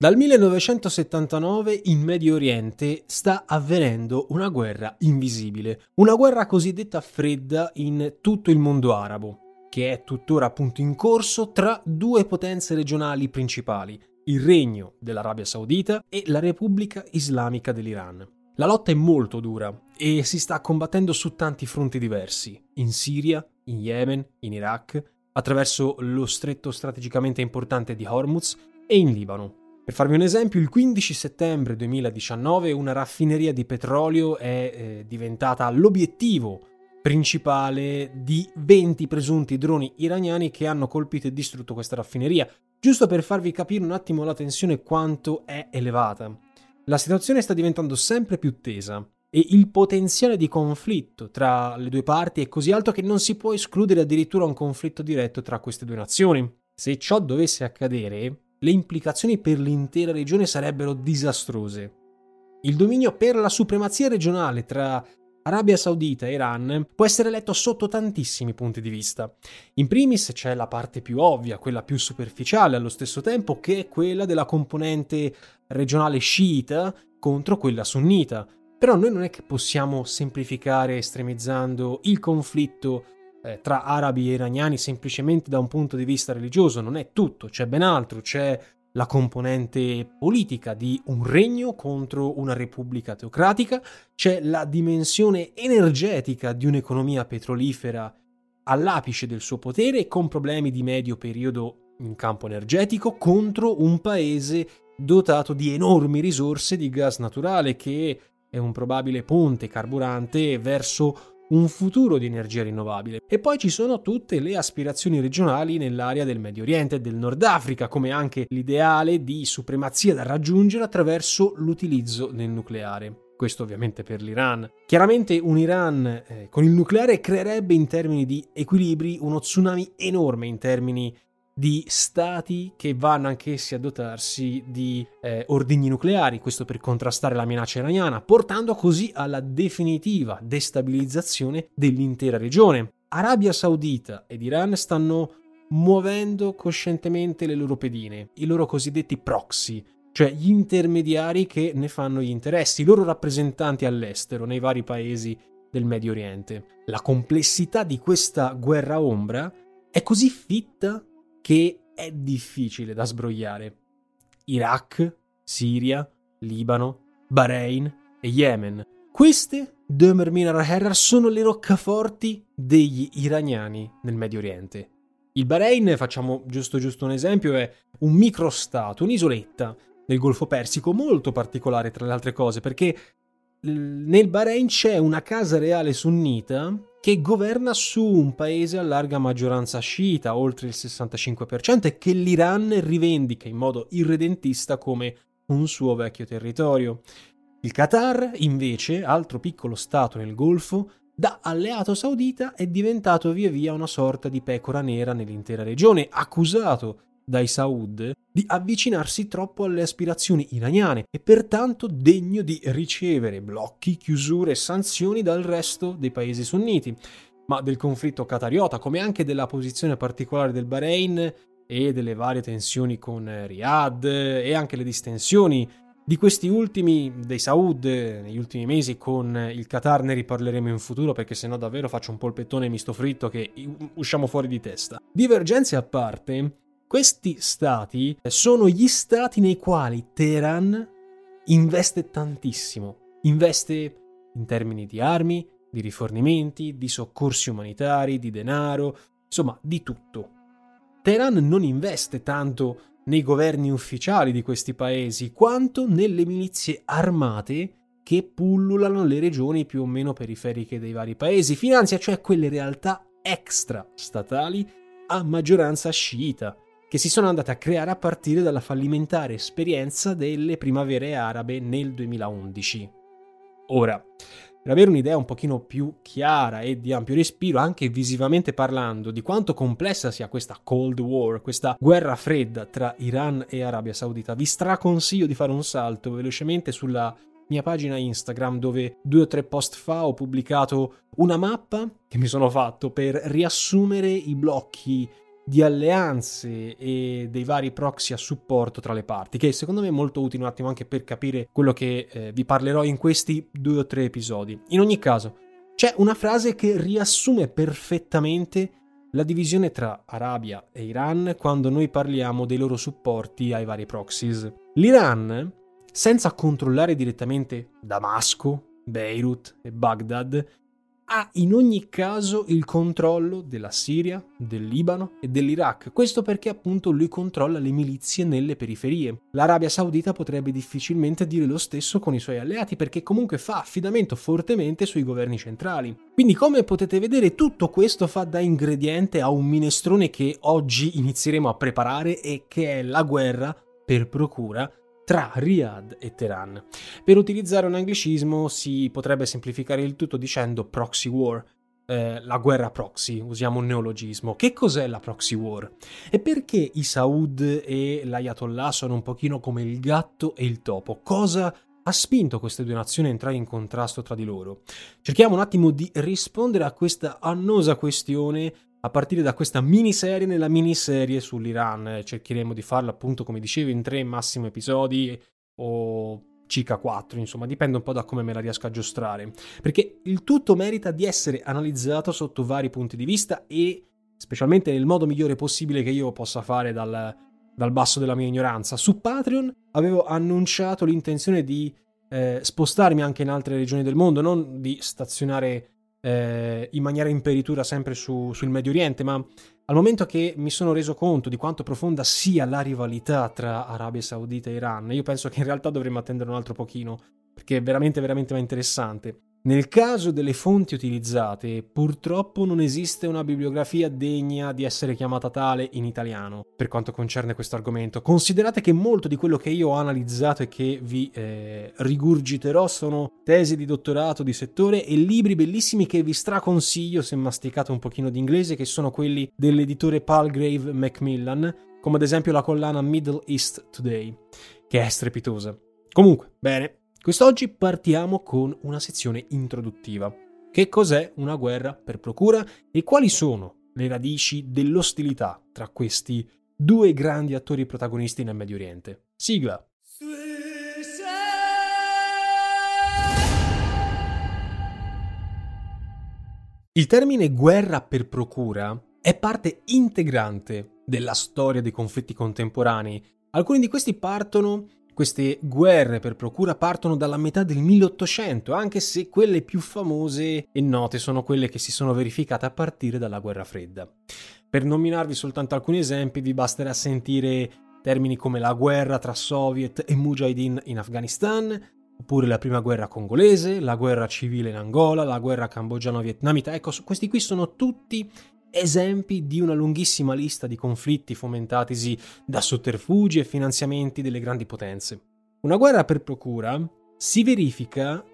Dal 1979 in Medio Oriente sta avvenendo una guerra invisibile, una guerra cosiddetta fredda in tutto il mondo arabo, che è tuttora appunto in corso tra due potenze regionali principali, il Regno dell'Arabia Saudita e la Repubblica Islamica dell'Iran. La lotta è molto dura e si sta combattendo su tanti fronti diversi, in Siria, in Yemen, in Iraq, attraverso lo stretto strategicamente importante di Hormuz e in Libano. Per farvi un esempio, il 15 settembre 2019 una raffineria di petrolio è eh, diventata l'obiettivo principale di 20 presunti droni iraniani che hanno colpito e distrutto questa raffineria, giusto per farvi capire un attimo la tensione quanto è elevata. La situazione sta diventando sempre più tesa e il potenziale di conflitto tra le due parti è così alto che non si può escludere addirittura un conflitto diretto tra queste due nazioni. Se ciò dovesse accadere, le implicazioni per l'intera regione sarebbero disastrose. Il dominio per la supremazia regionale tra Arabia Saudita e Iran può essere letto sotto tantissimi punti di vista. In primis c'è la parte più ovvia, quella più superficiale allo stesso tempo, che è quella della componente regionale sciita contro quella sunnita. Però noi non è che possiamo semplificare estremizzando il conflitto eh, tra arabi e iraniani semplicemente da un punto di vista religioso, non è tutto, c'è ben altro, c'è la componente politica di un regno contro una repubblica teocratica, c'è la dimensione energetica di un'economia petrolifera all'apice del suo potere con problemi di medio periodo in campo energetico contro un paese dotato di enormi risorse di gas naturale che è un probabile ponte carburante verso un futuro di energia rinnovabile. E poi ci sono tutte le aspirazioni regionali nell'area del Medio Oriente e del Nord Africa, come anche l'ideale di supremazia da raggiungere attraverso l'utilizzo del nucleare. Questo ovviamente per l'Iran. Chiaramente un Iran eh, con il nucleare creerebbe in termini di equilibri uno tsunami enorme in termini di stati che vanno anch'essi a dotarsi di eh, ordigni nucleari, questo per contrastare la minaccia iraniana, portando così alla definitiva destabilizzazione dell'intera regione. Arabia Saudita ed Iran stanno muovendo coscientemente le loro pedine, i loro cosiddetti proxy, cioè gli intermediari che ne fanno gli interessi, i loro rappresentanti all'estero nei vari paesi del Medio Oriente. La complessità di questa guerra ombra è così fitta che è difficile da sbrogliare. Iraq, Siria, Libano, Bahrain e Yemen. Queste, Dömer Minar Herrar, sono le roccaforti degli iraniani nel Medio Oriente. Il Bahrain, facciamo giusto giusto un esempio, è un microstato, un'isoletta nel Golfo Persico molto particolare tra le altre cose, perché nel Bahrain c'è una casa reale sunnita che governa su un paese a larga maggioranza sciita, oltre il 65%, e che l'Iran rivendica in modo irredentista come un suo vecchio territorio. Il Qatar, invece, altro piccolo stato nel Golfo, da alleato saudita è diventato via via una sorta di pecora nera nell'intera regione, accusato dai Saud di avvicinarsi troppo alle aspirazioni iraniane e pertanto degno di ricevere blocchi, chiusure e sanzioni dal resto dei paesi sunniti. Ma del conflitto qatariota, come anche della posizione particolare del Bahrain e delle varie tensioni con Riyadh e anche le distensioni di questi ultimi, dei Saud, negli ultimi mesi con il Qatar ne riparleremo in futuro perché sennò davvero faccio un polpettone misto fritto che usciamo fuori di testa. Divergenze a parte, questi stati sono gli stati nei quali Teheran investe tantissimo, investe in termini di armi, di rifornimenti, di soccorsi umanitari, di denaro, insomma di tutto. Teheran non investe tanto nei governi ufficiali di questi paesi, quanto nelle milizie armate che pullulano le regioni più o meno periferiche dei vari paesi, finanzia cioè quelle realtà extra statali a maggioranza sciita, che si sono andate a creare a partire dalla fallimentare esperienza delle primavere arabe nel 2011. Ora, per avere un'idea un pochino più chiara e di ampio respiro, anche visivamente parlando, di quanto complessa sia questa Cold War, questa guerra fredda tra Iran e Arabia Saudita, vi straconsiglio di fare un salto velocemente sulla mia pagina Instagram dove due o tre post fa ho pubblicato una mappa che mi sono fatto per riassumere i blocchi di alleanze e dei vari proxy a supporto tra le parti, che secondo me è molto utile un attimo anche per capire quello che eh, vi parlerò in questi due o tre episodi. In ogni caso, c'è una frase che riassume perfettamente la divisione tra Arabia e Iran quando noi parliamo dei loro supporti ai vari proxies. L'Iran, senza controllare direttamente Damasco, Beirut e Baghdad, ha in ogni caso il controllo della Siria, del Libano e dell'Iraq. Questo perché appunto lui controlla le milizie nelle periferie. L'Arabia Saudita potrebbe difficilmente dire lo stesso con i suoi alleati perché comunque fa affidamento fortemente sui governi centrali. Quindi come potete vedere tutto questo fa da ingrediente a un minestrone che oggi inizieremo a preparare e che è la guerra per procura tra Riyadh e Teheran. Per utilizzare un anglicismo si potrebbe semplificare il tutto dicendo proxy war, eh, la guerra proxy, usiamo un neologismo. Che cos'è la proxy war? E perché i Saud e l'Ayatollah sono un pochino come il gatto e il topo? Cosa ha spinto queste due nazioni a entrare in contrasto tra di loro? Cerchiamo un attimo di rispondere a questa annosa questione a partire da questa miniserie nella miniserie sull'Iran. Cercheremo di farla appunto, come dicevo, in tre massimi episodi o circa quattro, insomma, dipende un po' da come me la riesco a giostrare. Perché il tutto merita di essere analizzato sotto vari punti di vista e specialmente nel modo migliore possibile che io possa fare dal, dal basso della mia ignoranza. Su Patreon avevo annunciato l'intenzione di eh, spostarmi anche in altre regioni del mondo, non di stazionare eh, in maniera imperitura sempre su, sul Medio Oriente, ma al momento che mi sono reso conto di quanto profonda sia la rivalità tra Arabia Saudita e Iran, io penso che in realtà dovremmo attendere un altro pochino, perché è veramente, veramente interessante. Nel caso delle fonti utilizzate, purtroppo non esiste una bibliografia degna di essere chiamata tale in italiano per quanto concerne questo argomento. Considerate che molto di quello che io ho analizzato e che vi eh, rigurgiterò sono tesi di dottorato di settore e libri bellissimi che vi straconsiglio se masticate un pochino di inglese, che sono quelli dell'editore Palgrave Macmillan, come ad esempio la collana Middle East Today, che è strepitosa. Comunque, bene, Quest'oggi partiamo con una sezione introduttiva. Che cos'è una guerra per procura e quali sono le radici dell'ostilità tra questi due grandi attori protagonisti nel Medio Oriente? Sigla. Il termine guerra per procura è parte integrante della storia dei conflitti contemporanei. Alcuni di questi partono queste guerre per procura partono dalla metà del 1800, anche se quelle più famose e note sono quelle che si sono verificate a partire dalla guerra fredda. Per nominarvi soltanto alcuni esempi, vi basterà sentire termini come la guerra tra Soviet e Mujahideen in Afghanistan, oppure la prima guerra congolese, la guerra civile in Angola, la guerra cambogiano-vietnamita. Ecco, questi qui sono tutti esempi di una lunghissima lista di conflitti fomentatisi da sotterfugi e finanziamenti delle grandi potenze. Una guerra per procura si verifica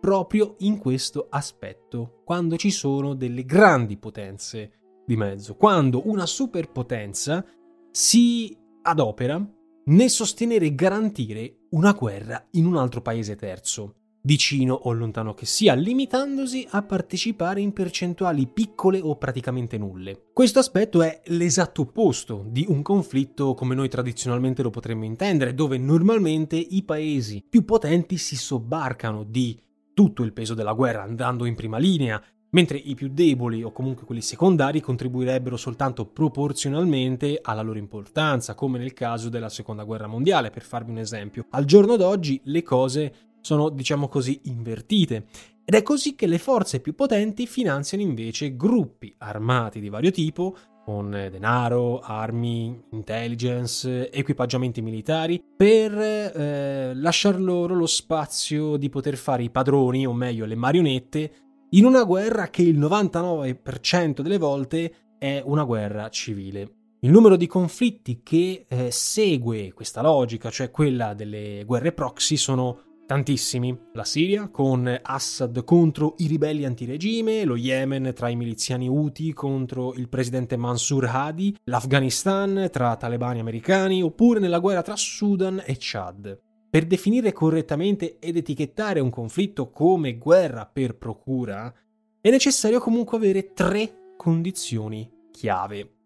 proprio in questo aspetto, quando ci sono delle grandi potenze di mezzo, quando una superpotenza si adopera nel sostenere e garantire una guerra in un altro paese terzo vicino o lontano che sia, limitandosi a partecipare in percentuali piccole o praticamente nulle. Questo aspetto è l'esatto opposto di un conflitto come noi tradizionalmente lo potremmo intendere, dove normalmente i paesi più potenti si sobbarcano di tutto il peso della guerra andando in prima linea, mentre i più deboli o comunque quelli secondari contribuirebbero soltanto proporzionalmente alla loro importanza, come nel caso della Seconda Guerra Mondiale, per farvi un esempio. Al giorno d'oggi le cose sono, diciamo così, invertite. Ed è così che le forze più potenti finanziano invece gruppi armati di vario tipo, con denaro, armi, intelligence, equipaggiamenti militari, per eh, lasciar loro lo spazio di poter fare i padroni, o meglio le marionette, in una guerra che il 99% delle volte è una guerra civile. Il numero di conflitti che eh, segue questa logica, cioè quella delle guerre proxy, sono tantissimi. La Siria con Assad contro i ribelli antiregime, lo Yemen tra i miliziani Houthi contro il presidente Mansur Hadi, l'Afghanistan tra talebani americani, oppure nella guerra tra Sudan e Chad. Per definire correttamente ed etichettare un conflitto come guerra per procura, è necessario comunque avere tre condizioni chiave.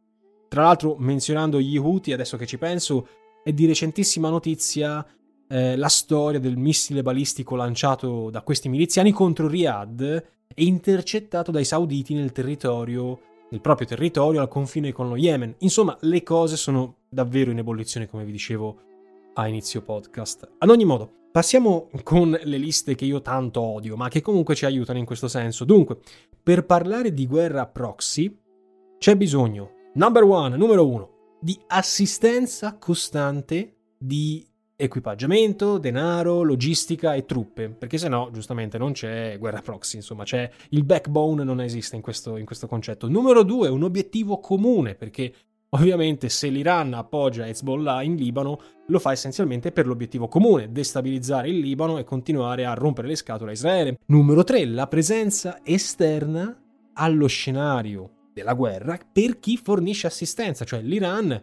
Tra l'altro, menzionando gli Houthi, adesso che ci penso, è di recentissima notizia eh, la storia del missile balistico lanciato da questi miliziani contro Riyadh e intercettato dai sauditi nel territorio, nel proprio territorio, al confine con lo Yemen. Insomma, le cose sono davvero in ebollizione, come vi dicevo a inizio podcast. Ad ogni modo, passiamo con le liste che io tanto odio, ma che comunque ci aiutano in questo senso. Dunque, per parlare di guerra proxy, c'è bisogno, number one, numero uno, di assistenza costante di equipaggiamento, denaro, logistica e truppe, perché se no, giustamente, non c'è guerra proxy, insomma, c'è il backbone non esiste in questo, in questo concetto. Numero due, un obiettivo comune, perché Ovviamente se l'Iran appoggia Hezbollah in Libano lo fa essenzialmente per l'obiettivo comune, destabilizzare il Libano e continuare a rompere le scatole a Israele. Numero 3, la presenza esterna allo scenario della guerra per chi fornisce assistenza, cioè l'Iran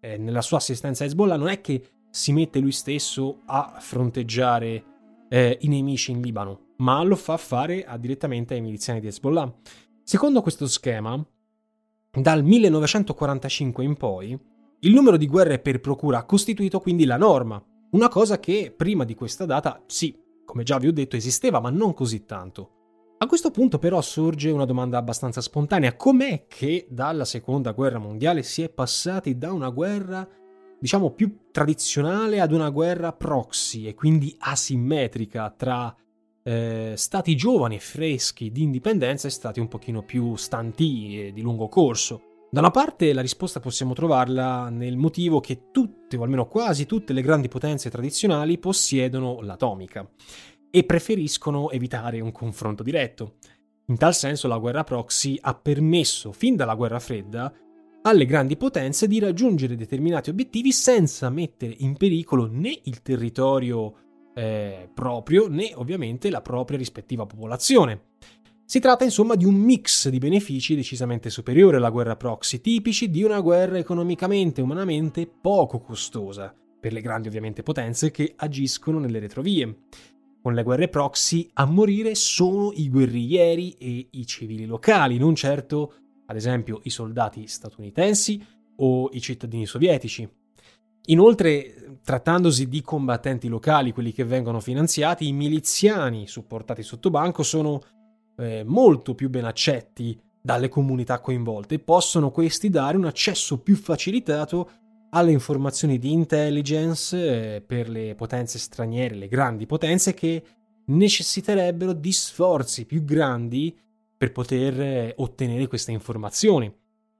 eh, nella sua assistenza a Hezbollah non è che si mette lui stesso a fronteggiare eh, i nemici in Libano, ma lo fa fare a, direttamente ai miliziani di Hezbollah. Secondo questo schema, dal 1945 in poi, il numero di guerre per procura ha costituito quindi la norma, una cosa che prima di questa data, sì, come già vi ho detto, esisteva, ma non così tanto. A questo punto però sorge una domanda abbastanza spontanea, com'è che dalla seconda guerra mondiale si è passati da una guerra, diciamo, più tradizionale ad una guerra proxy e quindi asimmetrica tra eh, stati giovani e freschi di indipendenza e stati un pochino più stanti e di lungo corso. Da una parte la risposta possiamo trovarla nel motivo che tutte, o almeno quasi tutte le grandi potenze tradizionali possiedono l'atomica e preferiscono evitare un confronto diretto. In tal senso la guerra proxy ha permesso, fin dalla guerra fredda, alle grandi potenze di raggiungere determinati obiettivi senza mettere in pericolo né il territorio eh, proprio né ovviamente la propria rispettiva popolazione. Si tratta insomma di un mix di benefici decisamente superiore alla guerra proxy, tipici di una guerra economicamente e umanamente poco costosa, per le grandi ovviamente potenze che agiscono nelle retrovie. Con le guerre proxy a morire sono i guerriglieri e i civili locali, non certo, ad esempio, i soldati statunitensi o i cittadini sovietici. Inoltre, trattandosi di combattenti locali, quelli che vengono finanziati, i miliziani supportati sotto banco sono eh, molto più ben accetti dalle comunità coinvolte. Possono questi dare un accesso più facilitato alle informazioni di intelligence eh, per le potenze straniere, le grandi potenze che necessiterebbero di sforzi più grandi per poter eh, ottenere queste informazioni.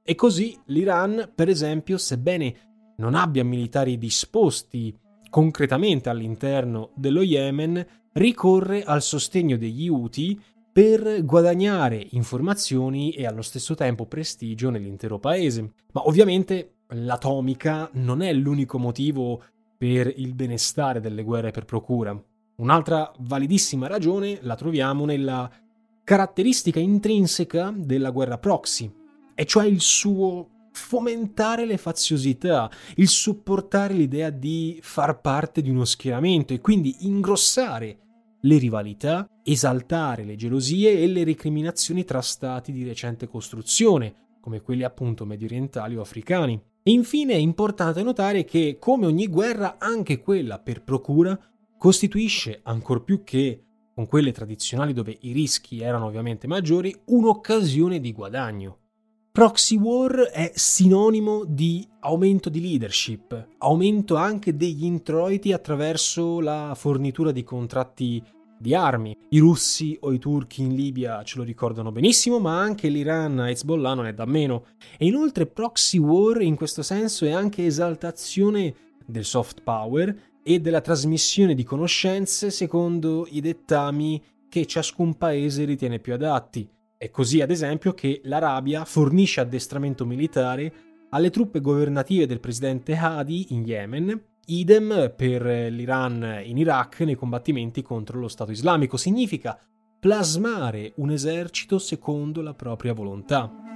E così l'Iran, per esempio, sebbene non abbia militari disposti concretamente all'interno dello Yemen, ricorre al sostegno degli Houthi per guadagnare informazioni e allo stesso tempo prestigio nell'intero paese. Ma ovviamente l'atomica non è l'unico motivo per il benestare delle guerre per procura. Un'altra validissima ragione la troviamo nella caratteristica intrinseca della guerra proxy, e cioè il suo fomentare le faziosità, il supportare l'idea di far parte di uno schieramento e quindi ingrossare le rivalità, esaltare le gelosie e le recriminazioni tra stati di recente costruzione, come quelli appunto medio orientali o africani. E infine è importante notare che, come ogni guerra, anche quella per procura costituisce, ancor più che con quelle tradizionali dove i rischi erano ovviamente maggiori, un'occasione di guadagno. Proxy war è sinonimo di aumento di leadership, aumento anche degli introiti attraverso la fornitura di contratti di armi. I russi o i turchi in Libia ce lo ricordano benissimo, ma anche l'Iran a Hezbollah non è da meno. E inoltre proxy war in questo senso è anche esaltazione del soft power e della trasmissione di conoscenze secondo i dettami che ciascun paese ritiene più adatti. È così, ad esempio, che l'Arabia fornisce addestramento militare alle truppe governative del presidente Hadi in Yemen Idem per l'Iran in Iraq nei combattimenti contro lo Stato islamico. Significa plasmare un esercito secondo la propria volontà.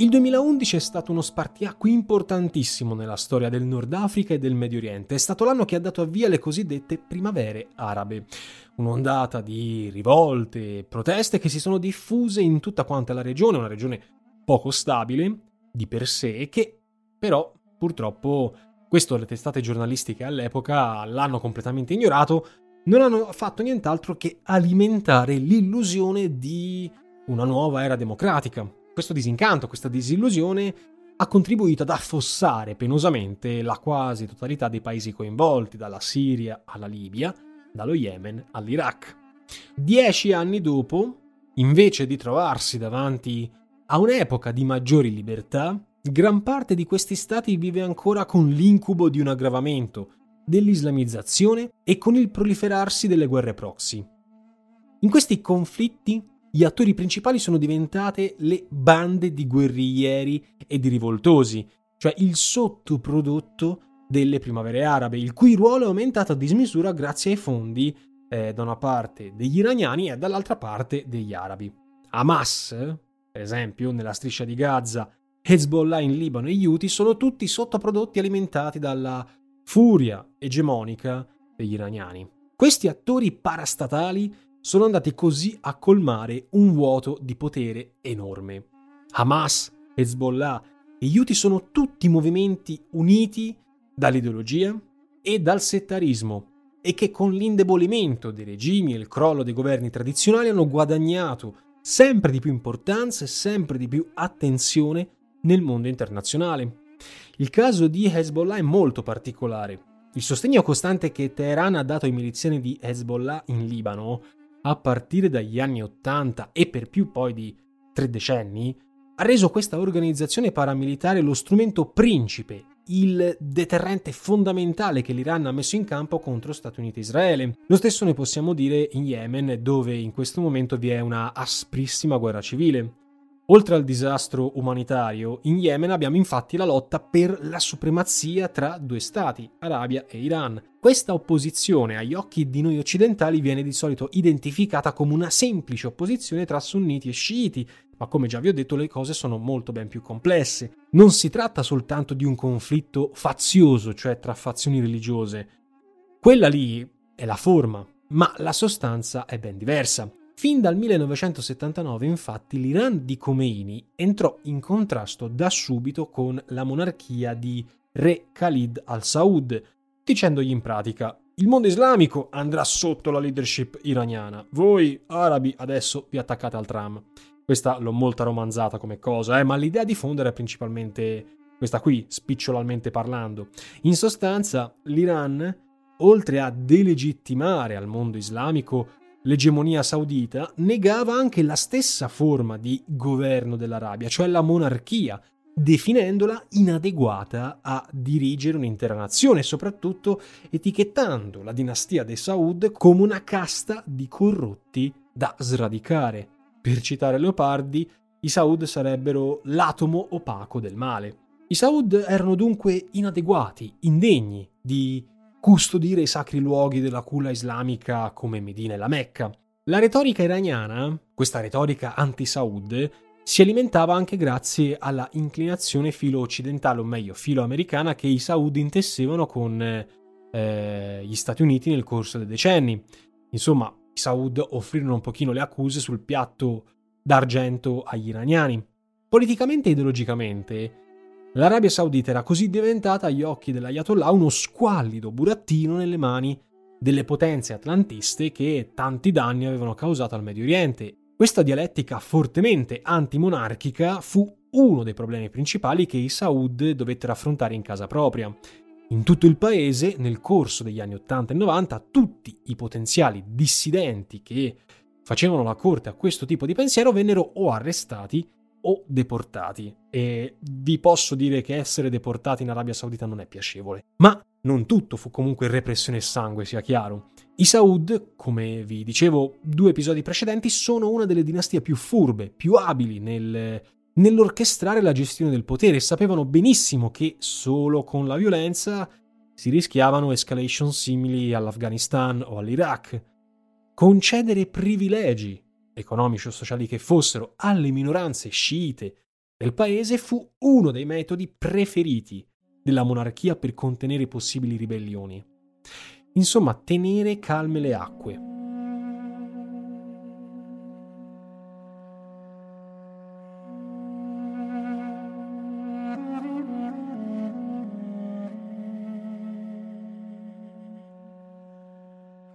Il 2011 è stato uno spartiacque importantissimo nella storia del Nord Africa e del Medio Oriente. È stato l'anno che ha dato avvio alle cosiddette primavere arabe, un'ondata di rivolte e proteste che si sono diffuse in tutta quanta la regione, una regione poco stabile di per sé, che però purtroppo, questo le testate giornalistiche all'epoca l'hanno completamente ignorato, non hanno fatto nient'altro che alimentare l'illusione di una nuova era democratica, questo disincanto, questa disillusione ha contribuito ad affossare penosamente la quasi totalità dei paesi coinvolti, dalla Siria alla Libia, dallo Yemen all'Iraq. Dieci anni dopo, invece di trovarsi davanti a un'epoca di maggiori libertà, gran parte di questi stati vive ancora con l'incubo di un aggravamento dell'islamizzazione e con il proliferarsi delle guerre proxy. In questi conflitti gli attori principali sono diventate le bande di guerriglieri e di rivoltosi, cioè il sottoprodotto delle primavere arabe, il cui ruolo è aumentato a dismisura grazie ai fondi eh, da una parte degli iraniani e dall'altra parte degli arabi. Hamas, per esempio, nella striscia di Gaza, Hezbollah in Libano e Houthi sono tutti sottoprodotti alimentati dalla furia egemonica degli iraniani. Questi attori parastatali sono andati così a colmare un vuoto di potere enorme. Hamas, Hezbollah e Houthi sono tutti movimenti uniti dall'ideologia e dal settarismo e che con l'indebolimento dei regimi e il crollo dei governi tradizionali hanno guadagnato sempre di più importanza e sempre di più attenzione nel mondo internazionale. Il caso di Hezbollah è molto particolare. Il sostegno costante che Teheran ha dato ai miliziani di Hezbollah in Libano a partire dagli anni Ottanta e per più poi di tre decenni, ha reso questa organizzazione paramilitare lo strumento principe, il deterrente fondamentale che l'Iran ha messo in campo contro Stati Uniti e Israele. Lo stesso ne possiamo dire in Yemen, dove in questo momento vi è una asprissima guerra civile. Oltre al disastro umanitario, in Yemen abbiamo infatti la lotta per la supremazia tra due stati, Arabia e Iran. Questa opposizione agli occhi di noi occidentali viene di solito identificata come una semplice opposizione tra sunniti e sciiti, ma come già vi ho detto le cose sono molto ben più complesse. Non si tratta soltanto di un conflitto fazioso, cioè tra fazioni religiose. Quella lì è la forma, ma la sostanza è ben diversa. Fin dal 1979, infatti, l'Iran di Khomeini entrò in contrasto da subito con la monarchia di Re Khalid al-Saud, dicendogli in pratica il mondo islamico andrà sotto la leadership iraniana. Voi, arabi, adesso vi attaccate al tram. Questa l'ho molto romanzata come cosa, eh, ma l'idea di fondo era principalmente questa qui, spicciolalmente parlando. In sostanza, l'Iran, oltre a delegittimare al mondo islamico l'egemonia saudita, negava anche la stessa forma di governo dell'Arabia, cioè la monarchia, definendola inadeguata a dirigere un'intera nazione e soprattutto etichettando la dinastia dei Saud come una casta di corrotti da sradicare. Per citare Leopardi, i Saud sarebbero l'atomo opaco del male. I Saud erano dunque inadeguati, indegni di custodire i sacri luoghi della culla islamica come Medina e la Mecca. La retorica iraniana, questa retorica anti-Saud, si alimentava anche grazie alla inclinazione filo-occidentale, o meglio filo-americana, che i Saud intessevano con eh, gli Stati Uniti nel corso dei decenni. Insomma, i Saud offrirono un pochino le accuse sul piatto d'argento agli iraniani. Politicamente e ideologicamente, l'Arabia Saudita era così diventata agli occhi dell'Ayatollah uno squallido burattino nelle mani delle potenze atlantiste che tanti danni avevano causato al Medio Oriente. Questa dialettica fortemente antimonarchica fu uno dei problemi principali che i Saud dovettero affrontare in casa propria. In tutto il paese, nel corso degli anni 80 e 90, tutti i potenziali dissidenti che facevano la corte a questo tipo di pensiero vennero o arrestati o deportati. E vi posso dire che essere deportati in Arabia Saudita non è piacevole. Ma non tutto fu comunque repressione e sangue, sia chiaro. I Saud, come vi dicevo due episodi precedenti, sono una delle dinastie più furbe, più abili nel, nell'orchestrare la gestione del potere sapevano benissimo che solo con la violenza si rischiavano escalation simili all'Afghanistan o all'Iraq concedere privilegi economici o sociali che fossero alle minoranze sciite del paese fu uno dei metodi preferiti della monarchia per contenere possibili ribellioni. Insomma, tenere calme le acque.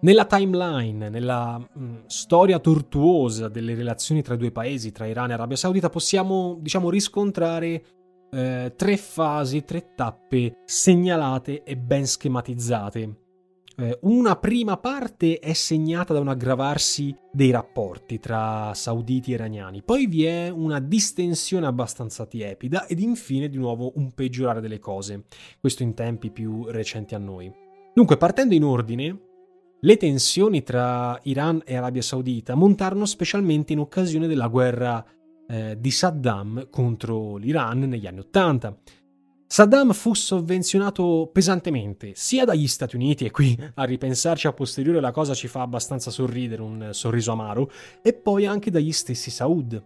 Nella timeline, nella mh, mm, storia tortuosa delle relazioni tra i due paesi, tra Iran e Arabia Saudita, possiamo, diciamo, riscontrare eh, tre fasi, tre tappe segnalate e ben schematizzate. Eh, una prima parte è segnata da un aggravarsi dei rapporti tra sauditi e iraniani, poi vi è una distensione abbastanza tiepida ed infine di nuovo un peggiorare delle cose, questo in tempi più recenti a noi. Dunque, partendo in ordine, le tensioni tra Iran e Arabia Saudita montarono specialmente in occasione della guerra eh, di Saddam contro l'Iran negli anni Ottanta. Saddam fu sovvenzionato pesantemente sia dagli Stati Uniti, e qui a ripensarci a posteriore la cosa ci fa abbastanza sorridere, un sorriso amaro, e poi anche dagli stessi Saud,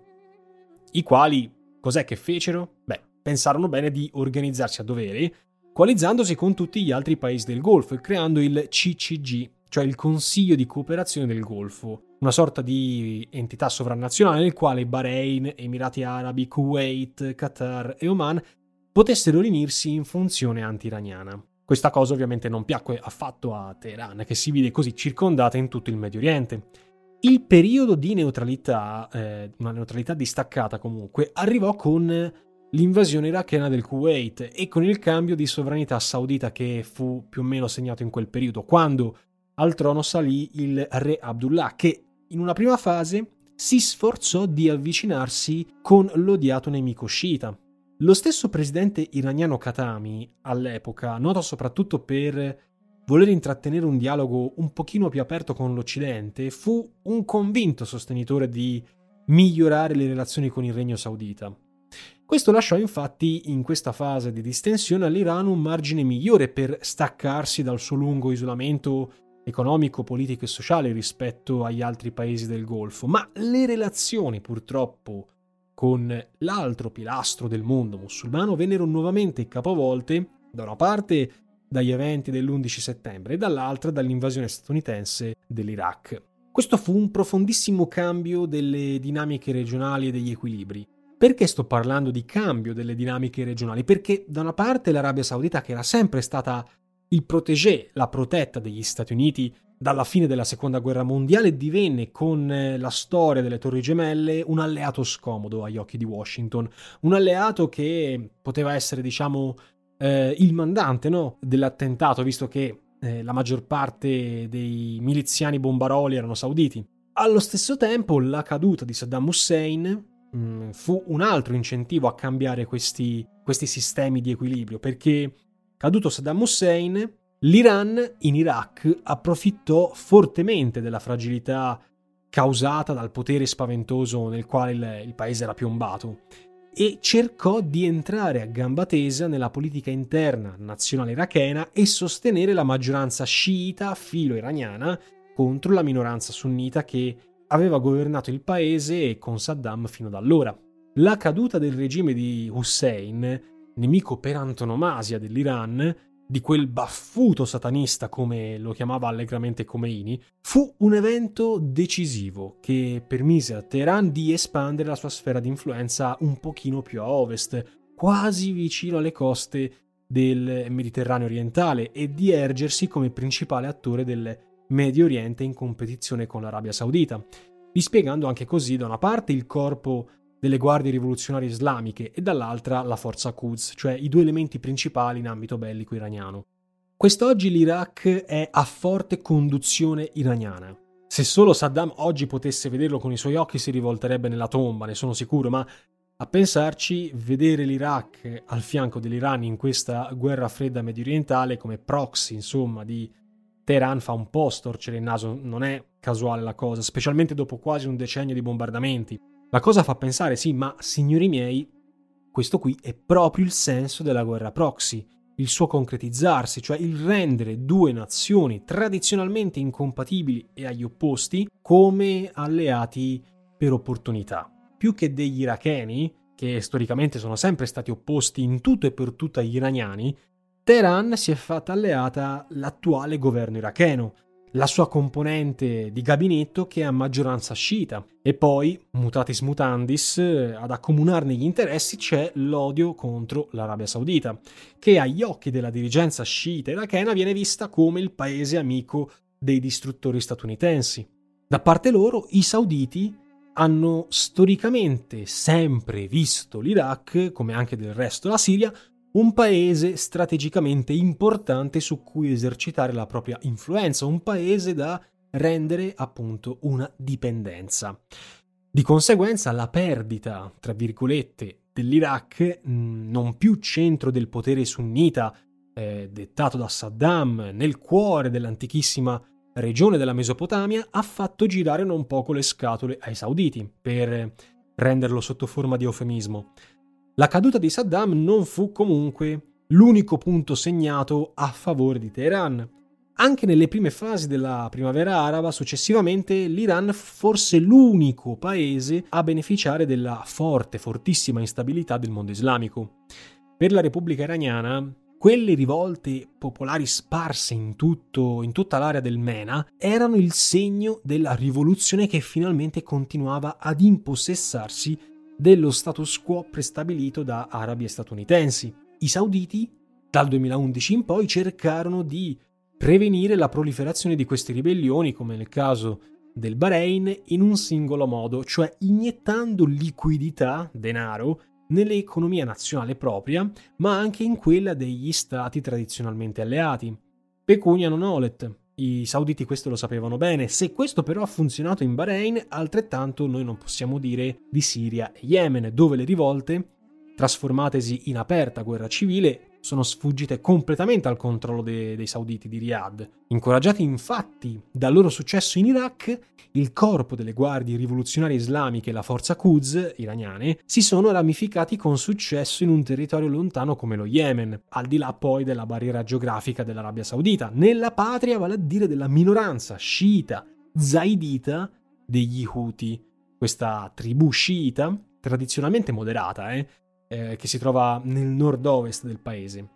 i quali cos'è che fecero? Beh, pensarono bene di organizzarsi a dovere, coalizzandosi con tutti gli altri paesi del Golfo e creando il CCG, cioè il Consiglio di cooperazione del Golfo, una sorta di entità sovranazionale nel quale Bahrain, Emirati Arabi, Kuwait, Qatar e Oman potessero riunirsi in funzione anti-iraniana. Questa cosa ovviamente non piacque affatto a Teheran, che si vide così circondata in tutto il Medio Oriente. Il periodo di neutralità, eh, una neutralità distaccata comunque, arrivò con l'invasione irachena del Kuwait e con il cambio di sovranità saudita che fu più o meno segnato in quel periodo, quando al trono salì il re Abdullah, che in una prima fase si sforzò di avvicinarsi con l'odiato nemico sciita. Lo stesso presidente iraniano Khatami, all'epoca, noto soprattutto per voler intrattenere un dialogo un pochino più aperto con l'Occidente, fu un convinto sostenitore di migliorare le relazioni con il regno saudita. Questo lasciò infatti in questa fase di distensione all'Iran un margine migliore per staccarsi dal suo lungo isolamento economico, politico e sociale rispetto agli altri paesi del Golfo, ma le relazioni purtroppo con l'altro pilastro del mondo musulmano vennero nuovamente capovolte da una parte dagli eventi dell'11 settembre e dall'altra dall'invasione statunitense dell'Iraq. Questo fu un profondissimo cambio delle dinamiche regionali e degli equilibri. Perché sto parlando di cambio delle dinamiche regionali? Perché da una parte l'Arabia Saudita, che era sempre stata il protégé, la protetta degli Stati Uniti dalla fine della seconda guerra mondiale, divenne con eh, la storia delle Torri Gemelle un alleato scomodo agli occhi di Washington, un alleato che poteva essere, diciamo, eh, il mandante no, dell'attentato, visto che eh, la maggior parte dei miliziani bombaroli erano sauditi. Allo stesso tempo, la caduta di Saddam Hussein mm, fu un altro incentivo a cambiare questi, questi sistemi di equilibrio, perché Caduto Saddam Hussein, l'Iran in Iraq approfittò fortemente della fragilità causata dal potere spaventoso nel quale il, il paese era piombato e cercò di entrare a gamba tesa nella politica interna nazionale irachena e sostenere la maggioranza sciita filo-iraniana contro la minoranza sunnita che aveva governato il paese con Saddam fino ad allora. La caduta del regime di Hussein, nemico per antonomasia dell'Iran, di quel baffuto satanista come lo chiamava allegramente Khomeini, fu un evento decisivo che permise a Teheran di espandere la sua sfera di influenza un pochino più a ovest, quasi vicino alle coste del Mediterraneo orientale e di ergersi come principale attore del Medio Oriente in competizione con l'Arabia Saudita, dispiegando anche così da una parte il corpo delle guardie rivoluzionarie islamiche e dall'altra la forza Quds, cioè i due elementi principali in ambito bellico iraniano. Quest'oggi l'Iraq è a forte conduzione iraniana. Se solo Saddam oggi potesse vederlo con i suoi occhi si rivolterebbe nella tomba, ne sono sicuro, ma a pensarci, vedere l'Iraq al fianco dell'Iran in questa guerra fredda medio orientale come proxy, insomma, di Teheran fa un po' storcere il naso, non è casuale la cosa, specialmente dopo quasi un decennio di bombardamenti. La cosa fa pensare, sì, ma signori miei, questo qui è proprio il senso della guerra proxy, il suo concretizzarsi, cioè il rendere due nazioni tradizionalmente incompatibili e agli opposti come alleati per opportunità. Più che degli iracheni, che storicamente sono sempre stati opposti in tutto e per tutto agli iraniani, Teheran si è fatta alleata l'attuale governo iracheno, la sua componente di gabinetto che è a maggioranza sciita e poi, mutatis mutandis, ad accomunarne gli interessi c'è l'odio contro l'Arabia Saudita, che agli occhi della dirigenza sciita irachena viene vista come il paese amico dei distruttori statunitensi. Da parte loro, i sauditi hanno storicamente sempre visto l'Iraq, come anche del resto la Siria, un paese strategicamente importante su cui esercitare la propria influenza, un paese da rendere appunto una dipendenza. Di conseguenza la perdita, tra virgolette, dell'Iraq, non più centro del potere sunnita eh, dettato da Saddam nel cuore dell'antichissima regione della Mesopotamia, ha fatto girare non poco le scatole ai sauditi, per renderlo sotto forma di eufemismo. La caduta di Saddam non fu comunque l'unico punto segnato a favore di Teheran. Anche nelle prime fasi della primavera araba, successivamente, l'Iran forse l'unico paese a beneficiare della forte, fortissima instabilità del mondo islamico. Per la Repubblica iraniana, quelle rivolte popolari sparse in, tutto, in tutta l'area del MENA erano il segno della rivoluzione che finalmente continuava ad impossessarsi dello status quo prestabilito da arabi e statunitensi. I sauditi, dal 2011 in poi, cercarono di prevenire la proliferazione di queste ribellioni, come nel caso del Bahrain, in un singolo modo, cioè iniettando liquidità, denaro, nell'economia nazionale propria, ma anche in quella degli stati tradizionalmente alleati. Pecunia non olet, i sauditi questo lo sapevano bene, se questo però ha funzionato in Bahrain, altrettanto noi non possiamo dire di Siria e Yemen, dove le rivolte, trasformatesi in aperta guerra civile, sono sfuggite completamente al controllo de- dei sauditi di Riyadh. Incoraggiati infatti dal loro successo in Iraq, il corpo delle guardie rivoluzionarie islamiche e la forza Quds iraniane si sono ramificati con successo in un territorio lontano come lo Yemen, al di là poi della barriera geografica dell'Arabia Saudita, nella patria vale a dire della minoranza sciita zaidita degli Houthi, questa tribù sciita tradizionalmente moderata, eh, eh, che si trova nel nord-ovest del paese.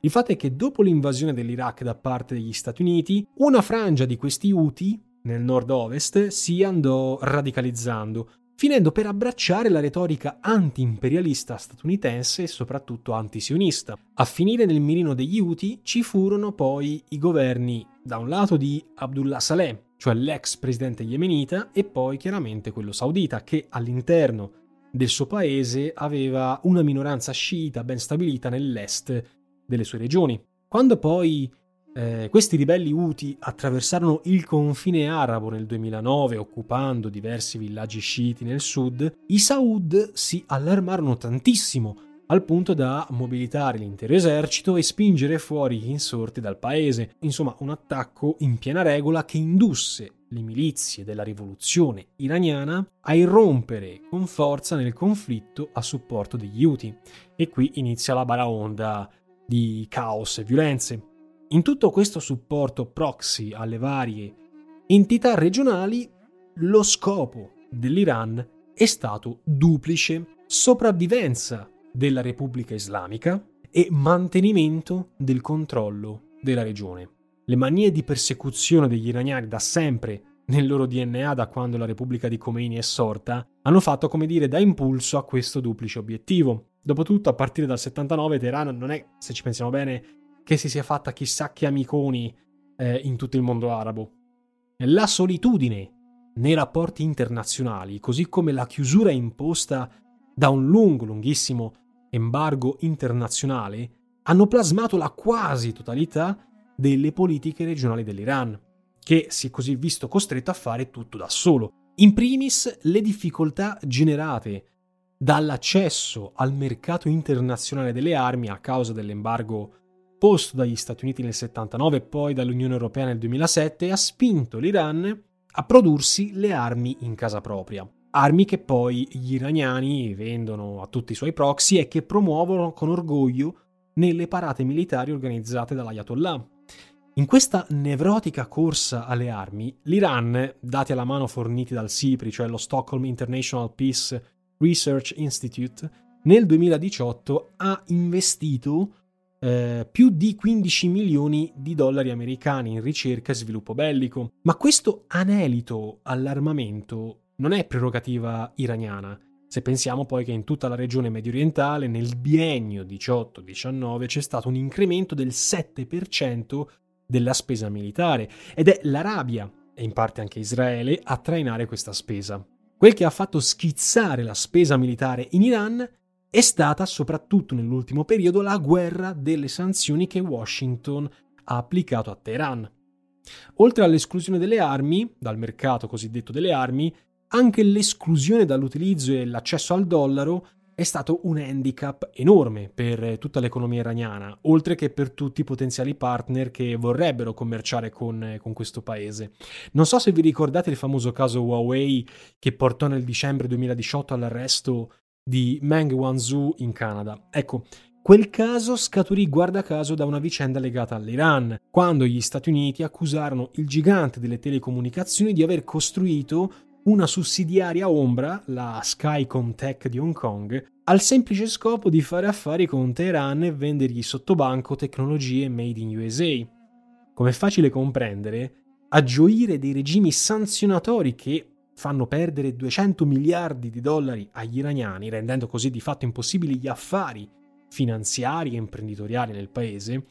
Il fatto è che dopo l'invasione dell'Iraq da parte degli Stati Uniti, una frangia di questi Houthi nel nord-ovest si andò radicalizzando, finendo per abbracciare la retorica anti-imperialista statunitense e soprattutto antisionista. A finire nel mirino degli Houthi ci furono poi i governi da un lato di Abdullah Saleh, cioè l'ex presidente yemenita, e poi chiaramente quello saudita, che all'interno del suo paese aveva una minoranza sciita ben stabilita nell'est delle sue regioni. Quando poi eh, questi ribelli Houthi attraversarono il confine arabo nel 2009 occupando diversi villaggi sciiti nel sud, i Saud si allarmarono tantissimo al punto da mobilitare l'intero esercito e spingere fuori gli insorti dal paese. Insomma, un attacco in piena regola che indusse le milizie della rivoluzione iraniana a irrompere con forza nel conflitto a supporto degli Houthi. E qui inizia la baraonda di caos e violenze. In tutto questo supporto proxy alle varie entità regionali, lo scopo dell'Iran è stato duplice sopravvivenza della Repubblica Islamica e mantenimento del controllo della regione. Le manie di persecuzione degli iraniani da sempre nel loro DNA da quando la Repubblica di Khomeini è sorta, hanno fatto, come dire, da impulso a questo duplice obiettivo. Dopotutto, a partire dal 79, Teheran non è, se ci pensiamo bene, che si sia fatta chissà che amiconi eh, in tutto il mondo arabo. La solitudine nei rapporti internazionali, così come la chiusura imposta da un lungo, lunghissimo embargo internazionale, hanno plasmato la quasi totalità delle politiche regionali dell'Iran, che si è così visto costretto a fare tutto da solo. In primis le difficoltà generate dall'accesso al mercato internazionale delle armi a causa dell'embargo posto dagli Stati Uniti nel 79 e poi dall'Unione Europea nel 2007 ha spinto l'Iran a prodursi le armi in casa propria. Armi che poi gli iraniani vendono a tutti i suoi proxy e che promuovono con orgoglio nelle parate militari organizzate dall'Ayatollah. In questa nevrotica corsa alle armi, l'Iran, dati alla mano forniti dal SIPRI, cioè lo Stockholm International Peace Research Institute, nel 2018 ha investito eh, più di 15 milioni di dollari americani in ricerca e sviluppo bellico. Ma questo anelito all'armamento non è prerogativa iraniana. Se pensiamo poi che in tutta la regione medio orientale nel biennio 18-19 c'è stato un incremento del 7% della spesa militare ed è l'Arabia e in parte anche Israele a trainare questa spesa. Quel che ha fatto schizzare la spesa militare in Iran è stata soprattutto nell'ultimo periodo la guerra delle sanzioni che Washington ha applicato a Teheran. Oltre all'esclusione delle armi, dal mercato cosiddetto delle armi, anche l'esclusione dall'utilizzo e l'accesso al dollaro è stato un handicap enorme per tutta l'economia iraniana, oltre che per tutti i potenziali partner che vorrebbero commerciare con, con, questo paese. Non so se vi ricordate il famoso caso Huawei che portò nel dicembre 2018 all'arresto di Meng Wanzhou in Canada. Ecco, Quel caso scaturì guarda caso da una vicenda legata all'Iran, quando gli Stati Uniti accusarono il gigante delle telecomunicazioni di aver costruito una sussidiaria ombra, la Skycom Tech di Hong Kong, al semplice scopo di fare affari con Teheran e vendergli sottobanco tecnologie made in USA. Come è facile comprendere, a gioire dei regimi sanzionatori che fanno perdere 200 miliardi di dollari agli iraniani, rendendo così di fatto impossibili gli affari finanziari e imprenditoriali nel paese,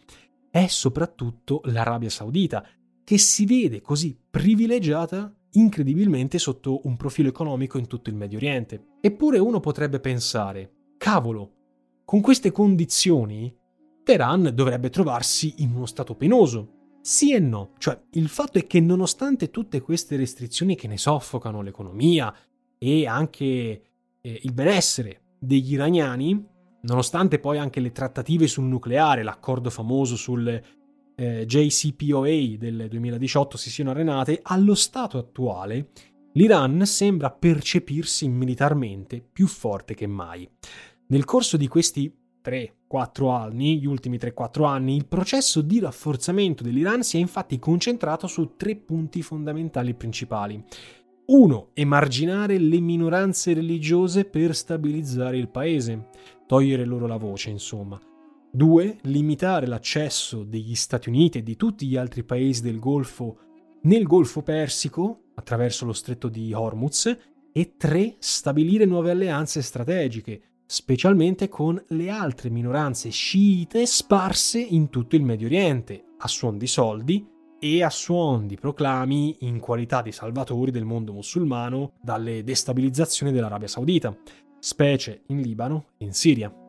è soprattutto l'Arabia Saudita, che si vede così privilegiata incredibilmente sotto un profilo economico in tutto il Medio Oriente. Eppure uno potrebbe pensare, cavolo, con queste condizioni Teheran dovrebbe trovarsi in uno stato penoso. Sì e no, cioè il fatto è che nonostante tutte queste restrizioni che ne soffocano l'economia e anche eh, il benessere degli iraniani, nonostante poi anche le trattative sul nucleare, l'accordo famoso sul eh, JCPOA del 2018 si siano arenate, allo stato attuale l'Iran sembra percepirsi militarmente più forte che mai. Nel corso di questi 3-4 anni, gli ultimi 3-4 anni, il processo di rafforzamento dell'Iran si è infatti concentrato su tre punti fondamentali principali. 1. Emarginare le minoranze religiose per stabilizzare il paese, togliere loro la voce, insomma. 2. Limitare l'accesso degli Stati Uniti e di tutti gli altri paesi del Golfo nel Golfo Persico attraverso lo stretto di Hormuz e 3. Stabilire nuove alleanze strategiche, specialmente con le altre minoranze sciite sparse in tutto il Medio Oriente, a suon di soldi e a suon di proclami in qualità di salvatori del mondo musulmano dalle destabilizzazioni dell'Arabia Saudita, specie in Libano e in Siria.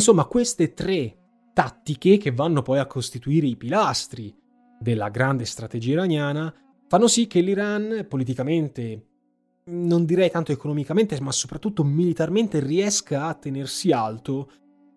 Insomma, queste tre tattiche che vanno poi a costituire i pilastri della grande strategia iraniana fanno sì che l'Iran politicamente, non direi tanto economicamente, ma soprattutto militarmente riesca a tenersi alto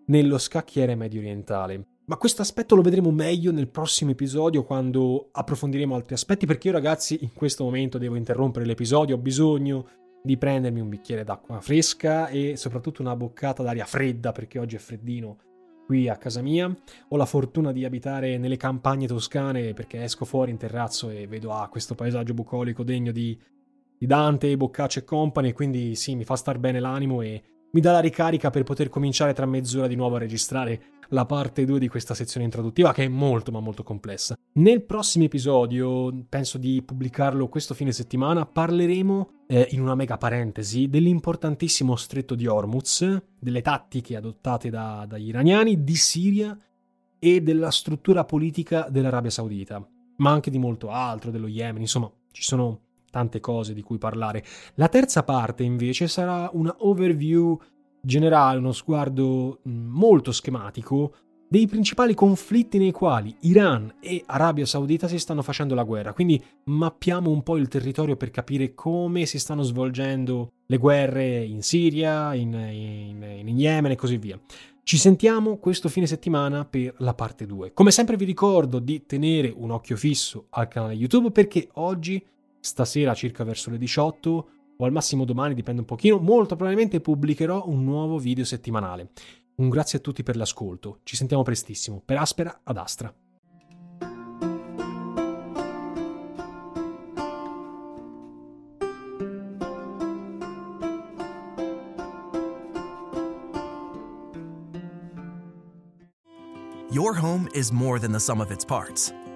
nello scacchiere medio orientale. Ma questo aspetto lo vedremo meglio nel prossimo episodio quando approfondiremo altri aspetti perché io ragazzi in questo momento devo interrompere l'episodio, ho bisogno di prendermi un bicchiere d'acqua fresca e soprattutto una boccata d'aria fredda perché oggi è freddino qui a casa mia. Ho la fortuna di abitare nelle campagne toscane perché esco fuori in terrazzo e vedo ah, questo paesaggio bucolico degno di, di Dante, Boccaccio e compagni, quindi sì, mi fa star bene l'animo e mi dà la ricarica per poter cominciare tra mezz'ora di nuovo a registrare la parte 2 di questa sezione introduttiva che è molto ma molto complessa. Nel prossimo episodio, penso di pubblicarlo questo fine settimana, parleremo eh, in una mega parentesi dell'importantissimo stretto di Hormuz, delle tattiche adottate da, dagli iraniani, di Siria e della struttura politica dell'Arabia Saudita, ma anche di molto altro, dello Yemen, insomma ci sono tante cose di cui parlare. La terza parte invece sarà una overview generale, uno sguardo mm, molto schematico dei principali conflitti nei quali Iran e Arabia Saudita si stanno facendo la guerra. Quindi mappiamo un po' il territorio per capire come si stanno svolgendo le guerre in Siria, in, in, in Yemen e così via. Ci sentiamo questo fine settimana per la parte 2. Come sempre vi ricordo di tenere un occhio fisso al canale YouTube perché oggi stasera circa verso le 18 o al massimo domani, dipende un pochino, molto probabilmente pubblicherò un nuovo video settimanale. Un grazie a tutti per l'ascolto, ci sentiamo prestissimo, per Aspera ad Astra. Your home is more than the sum of its parts.